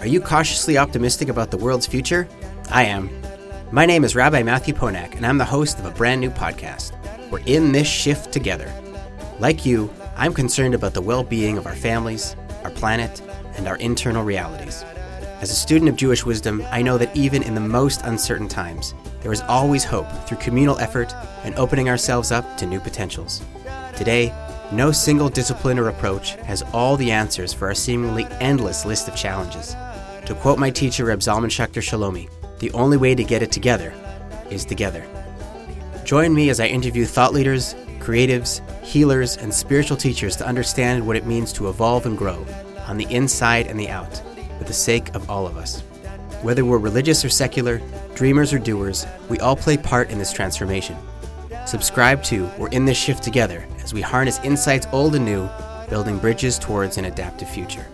Are you cautiously optimistic about the world's future? I am. My name is Rabbi Matthew Ponak, and I'm the host of a brand new podcast. We're in this shift together. Like you, I'm concerned about the well being of our families, our planet, and our internal realities. As a student of Jewish wisdom, I know that even in the most uncertain times, there is always hope through communal effort and opening ourselves up to new potentials. Today, no single discipline or approach has all the answers for our seemingly endless list of challenges. To quote my teacher, Reb Zalman Schachter Shalomi, the only way to get it together is together. Join me as I interview thought leaders, creatives, healers, and spiritual teachers to understand what it means to evolve and grow on the inside and the out for the sake of all of us. Whether we're religious or secular, dreamers or doers, we all play part in this transformation. Subscribe to We're in this shift together as we harness insights old and new, building bridges towards an adaptive future.